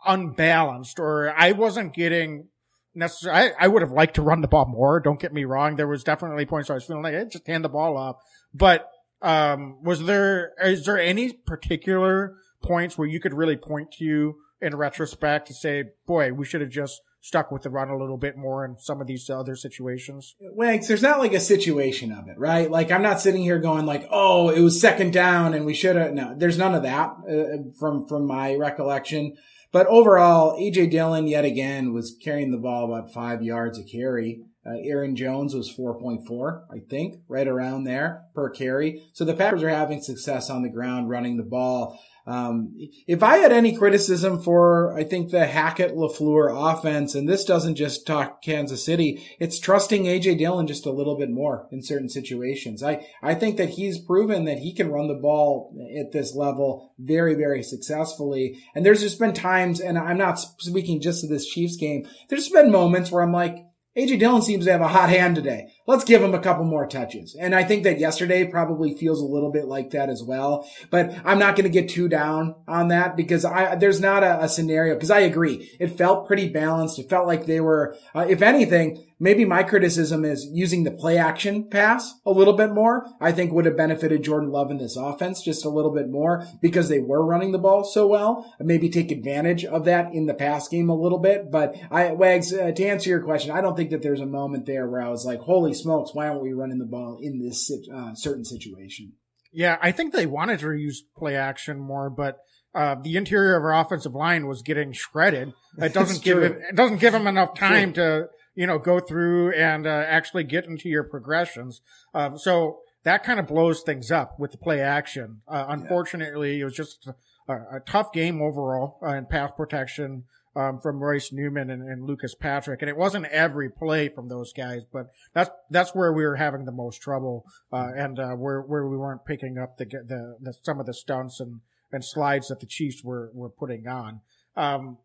Speaker 3: unbalanced, or I wasn't getting necessarily. I, I would have liked to run the ball more. Don't get me wrong. There was definitely points where I was feeling like, hey, just hand the ball off, but um, was there, is there any particular points where you could really point to in retrospect to say, boy, we should have just stuck with the run a little bit more in some of these other situations?
Speaker 2: Wags, there's not like a situation of it, right? Like I'm not sitting here going like, oh, it was second down and we should have. No, there's none of that uh, from from my recollection. But overall, AJ Dillon yet again was carrying the ball about five yards a carry. Uh, Aaron Jones was 4.4, I think, right around there per carry. So the Packers are having success on the ground running the ball. Um, if I had any criticism for, I think the Hackett LaFleur offense, and this doesn't just talk Kansas City, it's trusting AJ Dillon just a little bit more in certain situations. I, I think that he's proven that he can run the ball at this level very, very successfully. And there's just been times, and I'm not speaking just to this Chiefs game, there's been moments where I'm like, AJ Dillon seems to have a hot hand today. Let's give him a couple more touches. And I think that yesterday probably feels a little bit like that as well. But I'm not going to get too down on that because I, there's not a, a scenario because I agree. It felt pretty balanced. It felt like they were, uh, if anything, maybe my criticism is using the play action pass a little bit more. I think would have benefited Jordan Love in this offense just a little bit more because they were running the ball so well. Maybe take advantage of that in the pass game a little bit. But I, Wags, uh, to answer your question, I don't think that there's a moment there where I was like, holy smokes, why aren't we running the ball in this uh, certain situation?
Speaker 3: Yeah, I think they wanted to use play action more, but uh, the interior of our offensive line was getting shredded. It doesn't give it, it doesn't give them enough time to you know, go through and uh, actually get into your progressions. Um, so that kind of blows things up with the play action. Uh, unfortunately, yeah. it was just a, a tough game overall uh, in pass protection. Um, from Royce Newman and, and, Lucas Patrick, and it wasn't every play from those guys, but that's that's where we were having the most trouble, uh, and uh, where where we weren't picking up the, the, the some of the stunts and and slides that the Chiefs were were putting on. Um,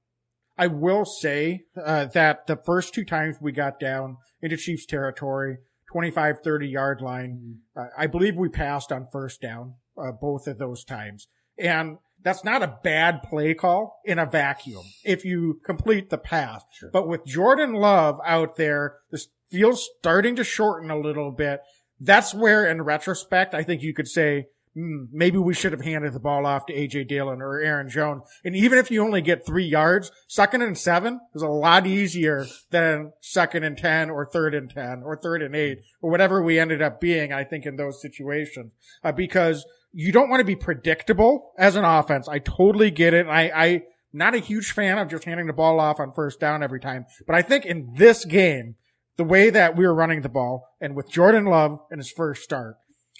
Speaker 3: I will say uh, that the first two times we got down into Chiefs territory, 25, 30 yard line, mm-hmm. uh, I believe we passed on first down uh, both of those times. And that's not a bad play call in a vacuum if you complete the pass. Sure. But with Jordan Love out there, this field's starting to shorten a little bit. That's where, in retrospect, I think you could say mm, maybe we should have handed the ball off to AJ Dillon or Aaron Jones. And even if you only get three yards, second and seven is a lot easier than second and 10 or third and 10 or third and eight or whatever we ended up being, I think, in those situations. Uh, because you don't want to be predictable as an offense. I totally get it. I, I, not a huge fan of just handing the ball off on first down every time, but I think in this game, the way that we were running the ball and with Jordan Love in his first start,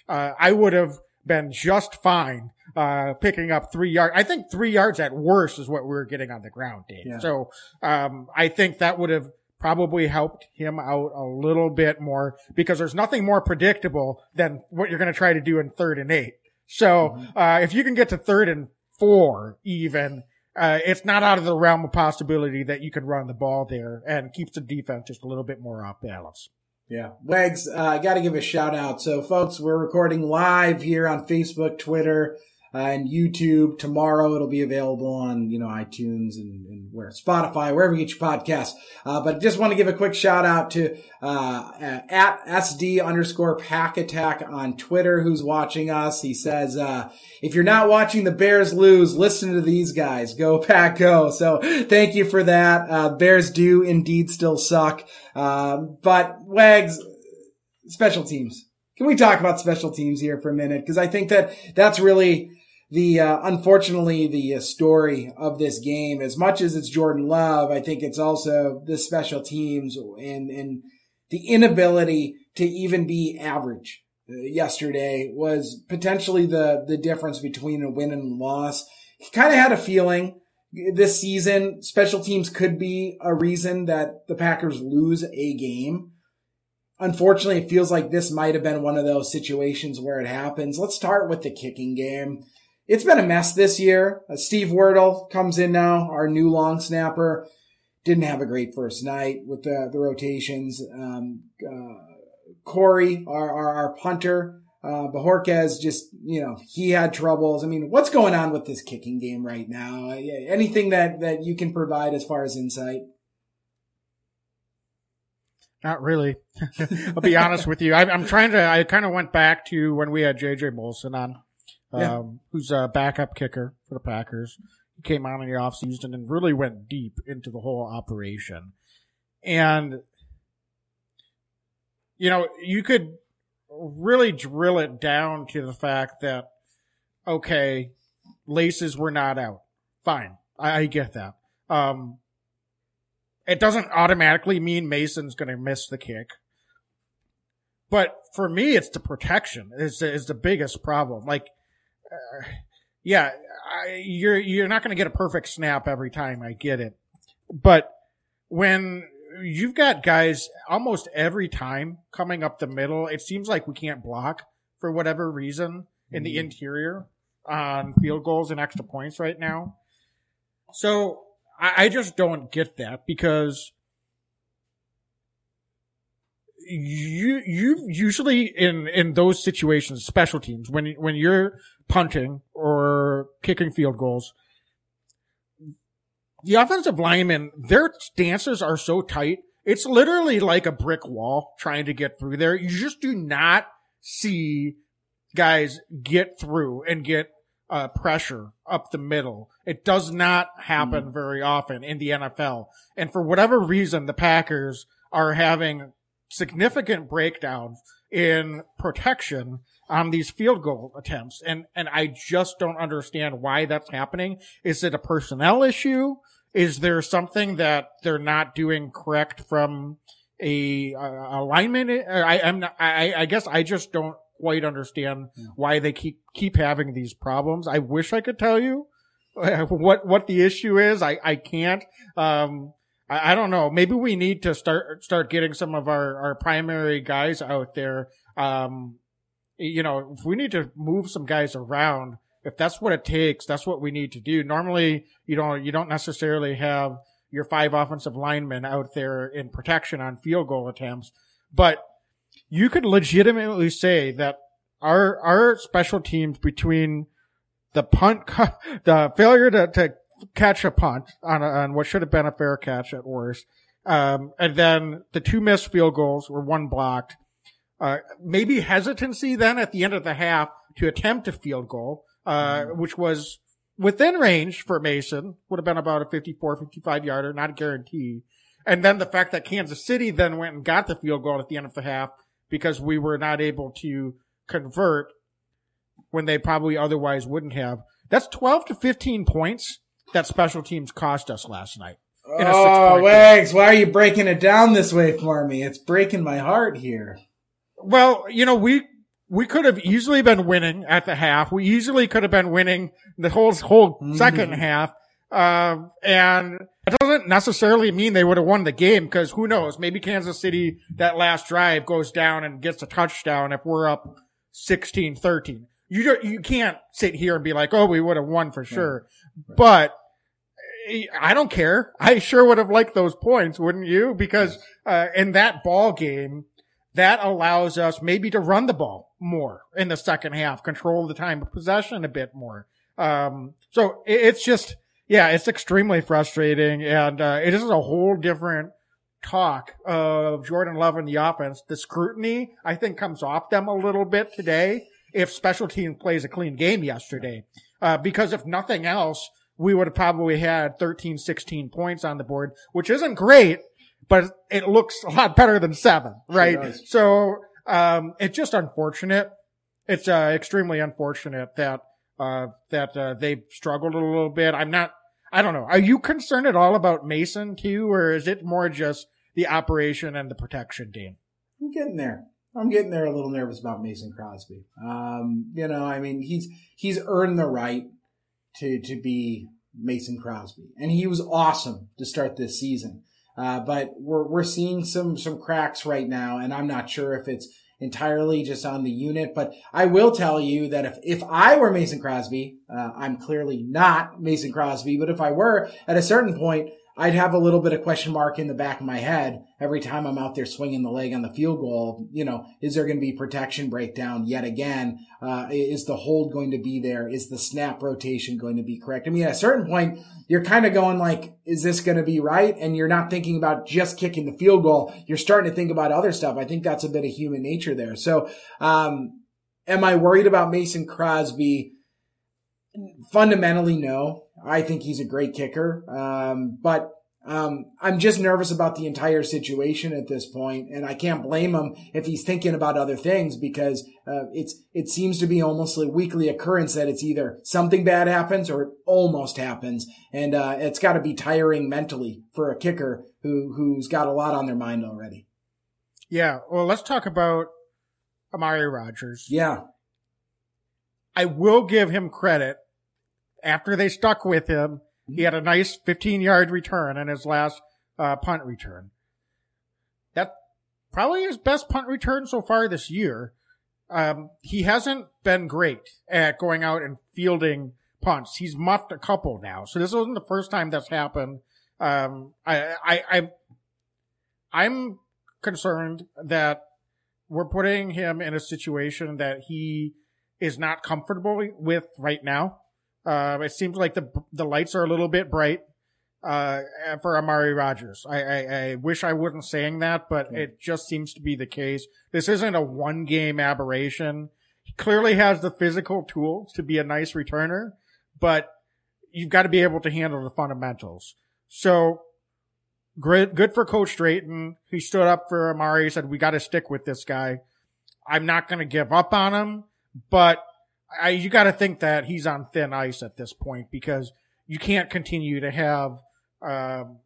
Speaker 3: uh, I would have been just fine uh, picking up three yards. I think three yards at worst is what we were getting on the ground, Dave. Yeah. So um, I think that would have probably helped him out a little bit more because there's nothing more predictable than what you're going to try to do in third and eight. So mm-hmm. uh, if you can get to third and four, even. Uh, it's not out of the realm of possibility that you can run the ball there and keeps the defense just a little bit more off balance.
Speaker 2: Yeah. Wags, uh, I got to give a shout out. So, folks, we're recording live here on Facebook, Twitter, uh, and YouTube. Tomorrow it'll be available on, you know, iTunes and, and where Spotify, wherever you get your podcasts. Uh, but just want to give a quick shout out to, uh, at SD underscore pack attack on Twitter who's watching us. He says, uh, if you're not watching the Bears lose, listen to these guys. Go pack go. So thank you for that. Uh, Bears do indeed still suck. Um, but Wags, special teams. can we talk about special teams here for a minute? Because I think that that's really the uh, unfortunately the uh, story of this game. As much as it's Jordan Love, I think it's also the special teams and and the inability to even be average. Uh, yesterday was potentially the the difference between a win and a loss. He kind of had a feeling this season special teams could be a reason that the Packers lose a game. Unfortunately, it feels like this might have been one of those situations where it happens. Let's start with the kicking game. It's been a mess this year. Uh, Steve Wirtel comes in now, our new long snapper. Didn't have a great first night with the, the rotations. Um, uh, Corey, our, our, our punter, uh, Bojorquez just, you know, he had troubles. I mean, what's going on with this kicking game right now? Anything that, that you can provide as far as insight?
Speaker 3: Not really. I'll be honest with you. I, am trying to, I kind of went back to when we had JJ Molson on, um, who's a backup kicker for the Packers. He came on in the offseason and really went deep into the whole operation. And, you know, you could really drill it down to the fact that, okay, laces were not out. Fine. I, I get that. Um, it doesn't automatically mean Mason's going to miss the kick. But for me, it's the protection is is the biggest problem. Like, uh, yeah, I, you're you're not going to get a perfect snap every time. I get it, but when you've got guys almost every time coming up the middle, it seems like we can't block for whatever reason in the mm-hmm. interior on field goals and extra points right now. So I, I just don't get that because you you usually in in those situations special teams when when you're punting or kicking field goals the offensive linemen their stances are so tight it's literally like a brick wall trying to get through there you just do not see guys get through and get uh, pressure up the middle. It does not happen mm. very often in the NFL. And for whatever reason, the Packers are having significant breakdowns in protection on these field goal attempts. And, and I just don't understand why that's happening. Is it a personnel issue? Is there something that they're not doing correct from a, a alignment? I, I'm not, I, I guess I just don't quite understand yeah. why they keep keep having these problems. I wish I could tell you what what the issue is. I I can't. Um, I, I don't know. Maybe we need to start start getting some of our our primary guys out there. Um, you know, if we need to move some guys around, if that's what it takes, that's what we need to do. Normally, you don't you don't necessarily have your five offensive linemen out there in protection on field goal attempts, but you could legitimately say that our our special teams between the punt, the failure to, to catch a punt on, a, on what should have been a fair catch at worst, um, and then the two missed field goals were one blocked. Uh, maybe hesitancy then at the end of the half to attempt a field goal, uh, mm-hmm. which was within range for Mason, would have been about a 54, 55 yarder, not a guarantee. And then the fact that Kansas City then went and got the field goal at the end of the half because we were not able to convert when they probably otherwise wouldn't have. That's 12 to 15 points that special teams cost us last night.
Speaker 2: Oh, Wags, why are you breaking it down this way for me? It's breaking my heart here.
Speaker 3: Well, you know, we we could have easily been winning at the half. We easily could have been winning the whole whole mm-hmm. second half. Um, and it doesn't necessarily mean they would have won the game because who knows? Maybe Kansas City, that last drive goes down and gets a touchdown if we're up 16 13. You, you can't sit here and be like, oh, we would have won for sure. Right. But I don't care. I sure would have liked those points, wouldn't you? Because, uh, in that ball game, that allows us maybe to run the ball more in the second half, control the time of possession a bit more. Um, so it's just, yeah, it's extremely frustrating, and uh, it is a whole different talk of Jordan Love and the offense. The scrutiny, I think, comes off them a little bit today if special team plays a clean game yesterday. Uh, because if nothing else, we would have probably had 13, 16 points on the board, which isn't great, but it looks a lot better than seven, right? so Um, it's just unfortunate. It's uh, extremely unfortunate that uh, that uh, they struggled a little bit. I'm not. I don't know. Are you concerned at all about Mason too, or is it more just the operation and the protection, Dean?
Speaker 2: I'm getting there. I'm getting there a little nervous about Mason Crosby. Um, you know, I mean, he's he's earned the right to to be Mason Crosby, and he was awesome to start this season. Uh, but we're we're seeing some some cracks right now, and I'm not sure if it's entirely just on the unit. But I will tell you that if, if I were Mason Crosby, uh, I'm clearly not Mason Crosby, but if I were at a certain point, I'd have a little bit of question mark in the back of my head every time I'm out there swinging the leg on the field goal. You know, is there going to be protection breakdown yet again? Uh, is the hold going to be there? Is the snap rotation going to be correct? I mean, at a certain point, you're kind of going like, is this going to be right? And you're not thinking about just kicking the field goal. You're starting to think about other stuff. I think that's a bit of human nature there. So, um, am I worried about Mason Crosby? Fundamentally, no. I think he's a great kicker. Um, but um, I'm just nervous about the entire situation at this point, and I can't blame him if he's thinking about other things because uh, it's it seems to be almost a weekly occurrence that it's either something bad happens or it almost happens, and uh, it's got to be tiring mentally for a kicker who who's got a lot on their mind already.
Speaker 3: Yeah, well, let's talk about Amari Rogers.
Speaker 2: Yeah,
Speaker 3: I will give him credit after they stuck with him, he had a nice 15 yard return in his last uh, punt return. That probably his best punt return so far this year. Um, he hasn't been great at going out and fielding punts. He's muffed a couple now, so this wasn't the first time that's happened. Um, I, I, I, I'm concerned that we're putting him in a situation that he is not comfortable with right now. Uh, it seems like the the lights are a little bit bright uh, for Amari Rogers. I, I, I, wish I wasn't saying that, but yeah. it just seems to be the case. This isn't a one game aberration. He clearly has the physical tools to be a nice returner, but you've got to be able to handle the fundamentals. So good, good for Coach Drayton. He stood up for Amari. He said, we got to stick with this guy. I'm not going to give up on him, but I, you got to think that he's on thin ice at this point because you can't continue to have um,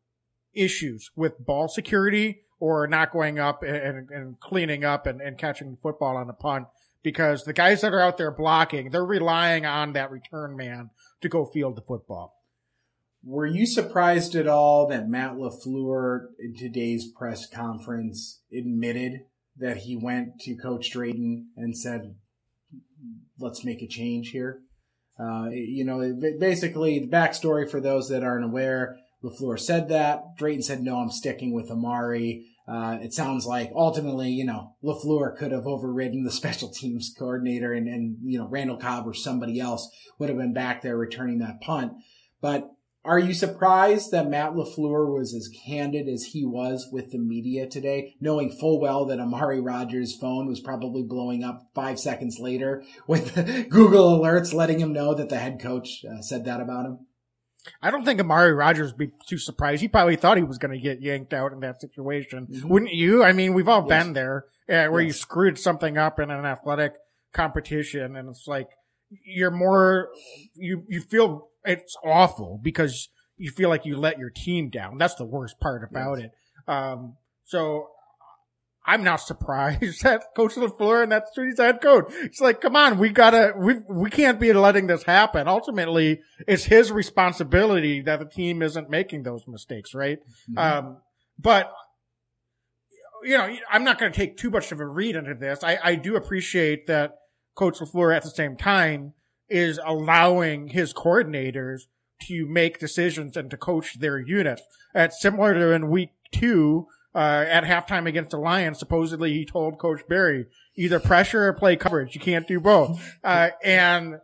Speaker 3: issues with ball security or not going up and, and cleaning up and, and catching football on the punt because the guys that are out there blocking, they're relying on that return man to go field the football.
Speaker 2: Were you surprised at all that Matt LaFleur in today's press conference admitted that he went to Coach Drayton and said, let's make a change here. Uh, you know, basically the backstory for those that aren't aware, LaFleur said that. Drayton said, no, I'm sticking with Amari. Uh, it sounds like ultimately, you know, LaFleur could have overridden the special teams coordinator and, and, you know, Randall Cobb or somebody else would have been back there returning that punt. But are you surprised that Matt LaFleur was as candid as he was with the media today, knowing full well that Amari Rogers' phone was probably blowing up five seconds later with Google alerts letting him know that the head coach uh, said that about him?
Speaker 3: I don't think Amari Rogers would be too surprised. He probably thought he was going to get yanked out in that situation. Mm-hmm. Wouldn't you? I mean, we've all yes. been there uh, where yes. you screwed something up in an athletic competition and it's like, you're more, you, you feel it's awful because you feel like you let your team down. That's the worst part about yes. it. Um, so I'm not surprised that Coach LaFleur and that's his head coach. It's like, come on, we gotta, we, we can't be letting this happen. Ultimately, it's his responsibility that the team isn't making those mistakes, right? Mm-hmm. Um, but, you know, I'm not going to take too much of a read into this. I, I do appreciate that Coach LaFleur at the same time is allowing his coordinators to make decisions and to coach their unit. It's similar to in week two, uh, at halftime against the Lions, supposedly he told Coach Barry, either pressure or play coverage. You can't do both. Uh, and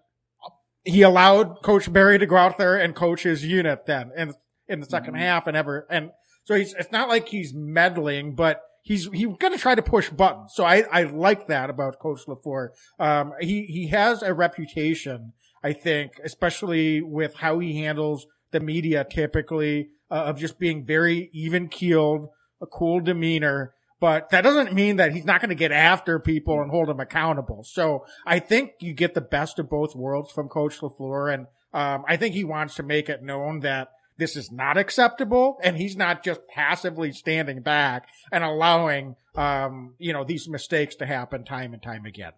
Speaker 3: he allowed Coach Barry to go out there and coach his unit then in, in the 2nd mm-hmm. half and ever, and so he's, it's not like he's meddling, but he's he's going to try to push buttons. So I I like that about Coach LaFleur. Um, he he has a reputation, I think, especially with how he handles the media typically uh, of just being very even keeled, a cool demeanor. but that doesn't mean that he's not going to get after people and hold them accountable. So I think you get the best of both worlds from Coach LaFleur. And, um, I think he wants to make it known that this is not acceptable and he's not just passively standing back and allowing, um, you know, these mistakes to happen time and time again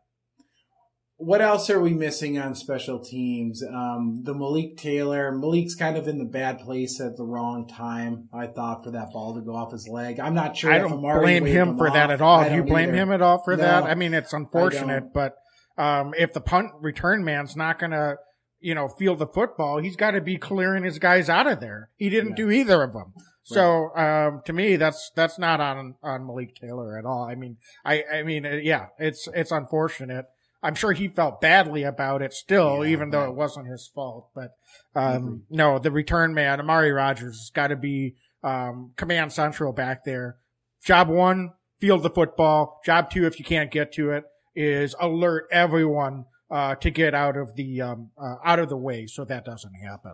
Speaker 2: what else are we missing on special teams? Um, the Malik Taylor. Malik's kind of in the bad place at the wrong time. I thought for that ball to go off his leg. I'm not sure.
Speaker 3: I don't blame him for that at all. Do you blame
Speaker 2: either.
Speaker 3: him at all for no, that? I mean, it's unfortunate, but um, if the punt return man's not going to, you know, field the football, he's got to be clearing his guys out of there. He didn't yeah. do either of them. So, um, to me, that's, that's not on, on Malik Taylor at all. I mean, I, I mean, uh, yeah, it's, it's unfortunate. I'm sure he felt badly about it still, yeah, even though it wasn't his fault. But um, no, the return man, Amari Rogers, has got to be um, command central back there. Job one, field the football. Job two, if you can't get to it, is alert everyone uh, to get out of the um, uh, out of the way so that doesn't happen.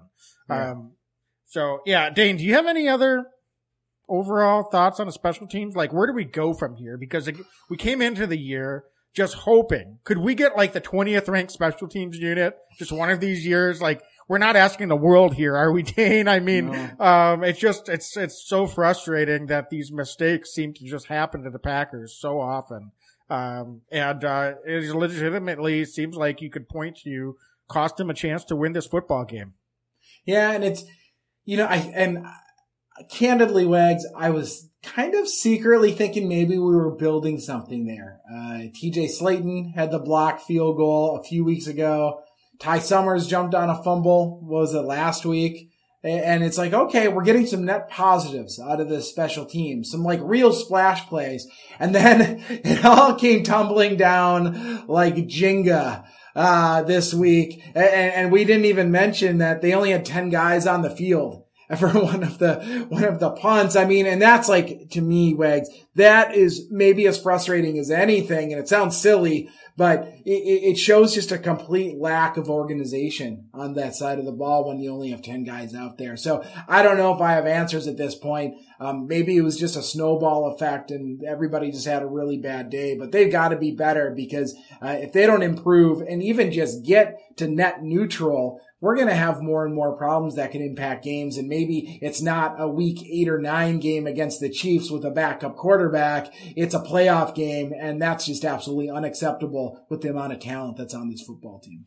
Speaker 3: Yeah. Um, so yeah, Dane, do you have any other overall thoughts on the special teams? Like, where do we go from here? Because we came into the year just hoping. Could we get like the 20th ranked special teams unit just one of these years? Like, we're not asking the world here, are we, Dane? I mean, no. um, it's just, it's, it's so frustrating that these mistakes seem to just happen to the Packers so often. Um, and, uh, it legitimately seems like you could point to cost him a chance to win this football game.
Speaker 2: Yeah. And it's, you know, I, and candidly, Wags, I was kind of secretly thinking maybe we were building something there. Uh, TJ Slaton had the block field goal a few weeks ago. Ty Summers jumped on a fumble. was it last week? And it's like, okay, we're getting some net positives out of this special team, some like real splash plays. And then it all came tumbling down like Jenga, uh, this week. And, and we didn't even mention that they only had 10 guys on the field for one of the one of the punts. I mean, and that's like to me, Wags, that is maybe as frustrating as anything. And it sounds silly, but it, it shows just a complete lack of organization on that side of the ball when you only have 10 guys out there. So I don't know if I have answers at this point. Um, maybe it was just a snowball effect and everybody just had a really bad day, but they've got to be better because uh, if they don't improve and even just get to net neutral, we're going to have more and more problems that can impact games. And maybe it's not a week eight or nine game against the Chiefs with a backup quarterback. It's a playoff game. And that's just absolutely unacceptable with the amount of talent that's on this football team.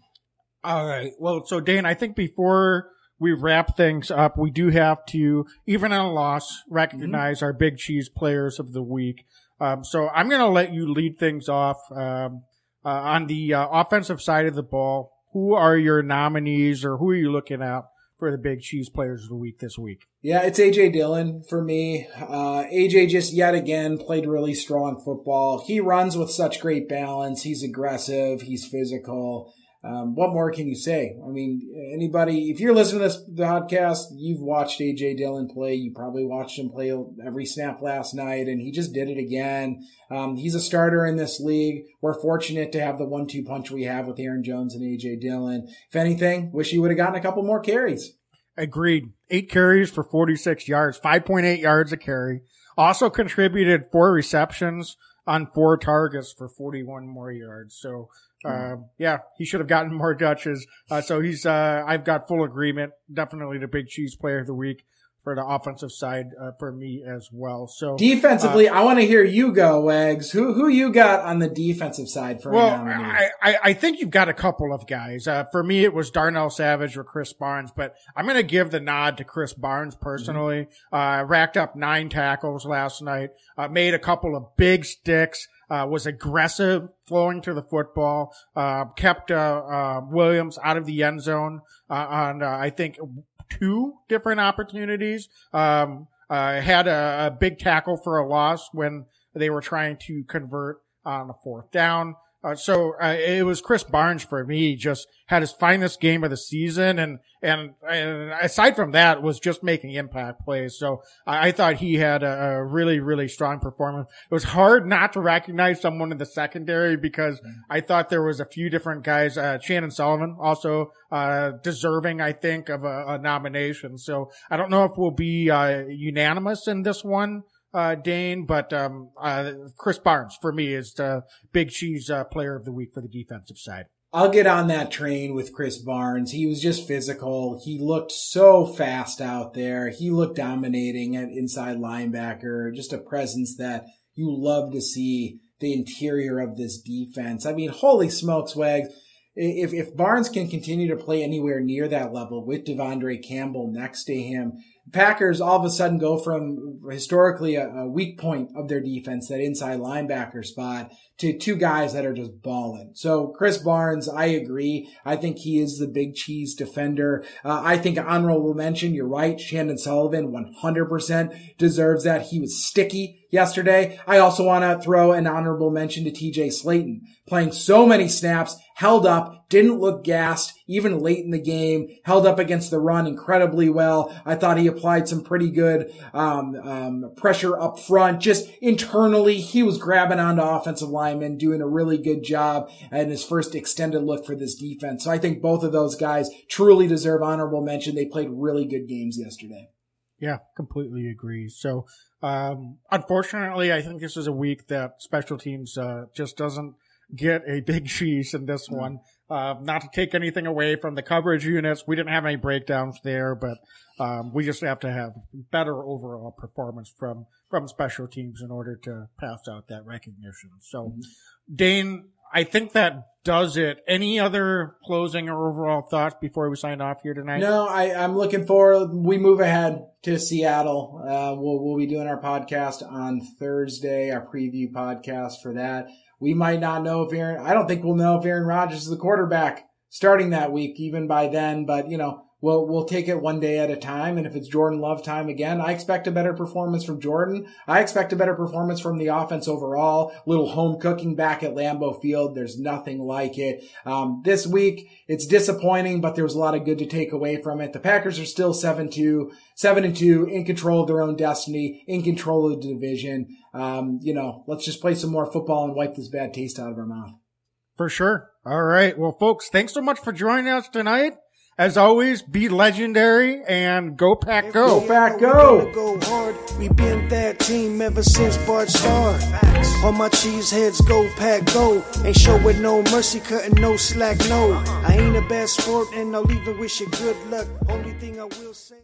Speaker 3: All right. Well, so Dane, I think before we wrap things up, we do have to, even in a loss, recognize mm-hmm. our big cheese players of the week. Um, so I'm going to let you lead things off. Um, uh, on the uh, offensive side of the ball, who are your nominees or who are you looking at for the big cheese players of the week this week?
Speaker 2: Yeah, it's AJ Dillon for me. Uh, AJ just yet again played really strong football. He runs with such great balance. He's aggressive. He's physical. Um, what more can you say? I mean, anybody, if you're listening to this podcast, you've watched AJ Dillon play. You probably watched him play every snap last night, and he just did it again. Um, he's a starter in this league. We're fortunate to have the one-two punch we have with Aaron Jones and AJ Dillon. If anything, wish he would have gotten a couple more carries.
Speaker 3: Agreed. Eight carries for 46 yards, 5.8 yards a carry. Also contributed four receptions on four targets for 41 more yards. So uh, yeah, he should have gotten more touches. Uh, so he's, uh, I've got full agreement. Definitely the big cheese player of the week for the offensive side uh, for me as well. So
Speaker 2: defensively, uh, I want to hear you go, Wags. Who who you got on the defensive side for?
Speaker 3: Well, I, I, I think you've got a couple of guys. Uh, for me, it was Darnell Savage or Krys Barnes, but I'm going to give the nod to Krys Barnes personally. Mm-hmm. racked up nine tackles last night. Uh made a couple of big sticks uh, was aggressive flowing to the football, uh, kept, uh, uh Williams out of the end zone, uh, on, I think two different opportunities. Um, had a, a, big tackle for a loss when they were trying to convert on the fourth down. Uh, so uh, it was Krys Barnes for me. Just had his finest game of the season, and and, and aside from that, was just making impact plays. So I, I thought he had a, a, really really strong performance. It was hard not to recognize someone in the secondary because mm-hmm. I thought there was a few different guys. Uh, Chandon Sullivan also uh, deserving, I think, of a, a, nomination. So I don't know if we'll be uh, unanimous in this one uh, Dane, but um, uh, Krys Barnes for me is the big cheese uh, player of the week for the defensive side.
Speaker 2: I'll get on that train with Krys Barnes. He was just physical. He looked so fast out there. He looked dominating at inside linebacker. Just a presence that you love to see the interior of this defense. I mean, holy smokes, Wags. If, if Barnes can continue to play anywhere near that level with De'Vondre Campbell next to him, Packers all of a sudden go from historically a, a, weak point of their defense, that inside linebacker spot, to two guys that are just balling. So Krys Barnes, I agree. I think he is the big cheese defender. Uh, I think honorable mention, you're right. Chandon Sullivan 100% deserves that. He was sticky yesterday. I also want to throw an honorable mention to TJ Slaton playing so many snaps, held up, didn't look gassed, even late in the game, held up against the run incredibly well. I thought he applied some pretty good um, um, pressure up front. Just internally, he was grabbing onto offensive linemen, doing a really good job in his first extended look for this defense. So I think both of those guys truly deserve honorable mention. They played really good games yesterday.
Speaker 3: Yeah, completely agree. So, um, unfortunately, I think this is a week that special teams uh, just doesn't get a big cheese in this mm-hmm. one. Uh, not to take anything away from the coverage units, we didn't have any breakdowns there, but um, we just have to have better overall performance from from special teams in order to pass out that recognition. So, mm-hmm. Dane, I think that does it. Any other closing or overall thoughts before we sign off here tonight?
Speaker 2: No, I, am looking forward. We move ahead to Seattle. Uh, we'll, we'll be doing our podcast on Thursday, our preview podcast for that. We might not know if Aaron, I don't think we'll know if Aaron Rodgers is the quarterback starting that week, even by then, but you know, We'll, we'll take it one day at a time. And if it's Jordan Love time again, I expect a better performance from Jordan. I expect a better performance from the offense overall. Little home cooking back at Lambeau Field. There's nothing like it. Um, this week, it's disappointing, but there was a lot of good to take away from it. The Packers are still 7-2, 7 and 2, in control of their own destiny, in control of the division. Um, you know, let's just play some more football and wipe this bad taste out of our mouth.
Speaker 3: For sure. All right. Well, folks, thanks so much for joining us tonight. As always, be legendary and go pack go.
Speaker 2: Go pack go.
Speaker 1: go hard. We been that team ever since Bart started. All my cheese heads go pack go. Ain't show with no mercy, cutting no slack, no. Uh-uh. I ain't a bad sport and I'll even wish you good luck. Only thing I will say.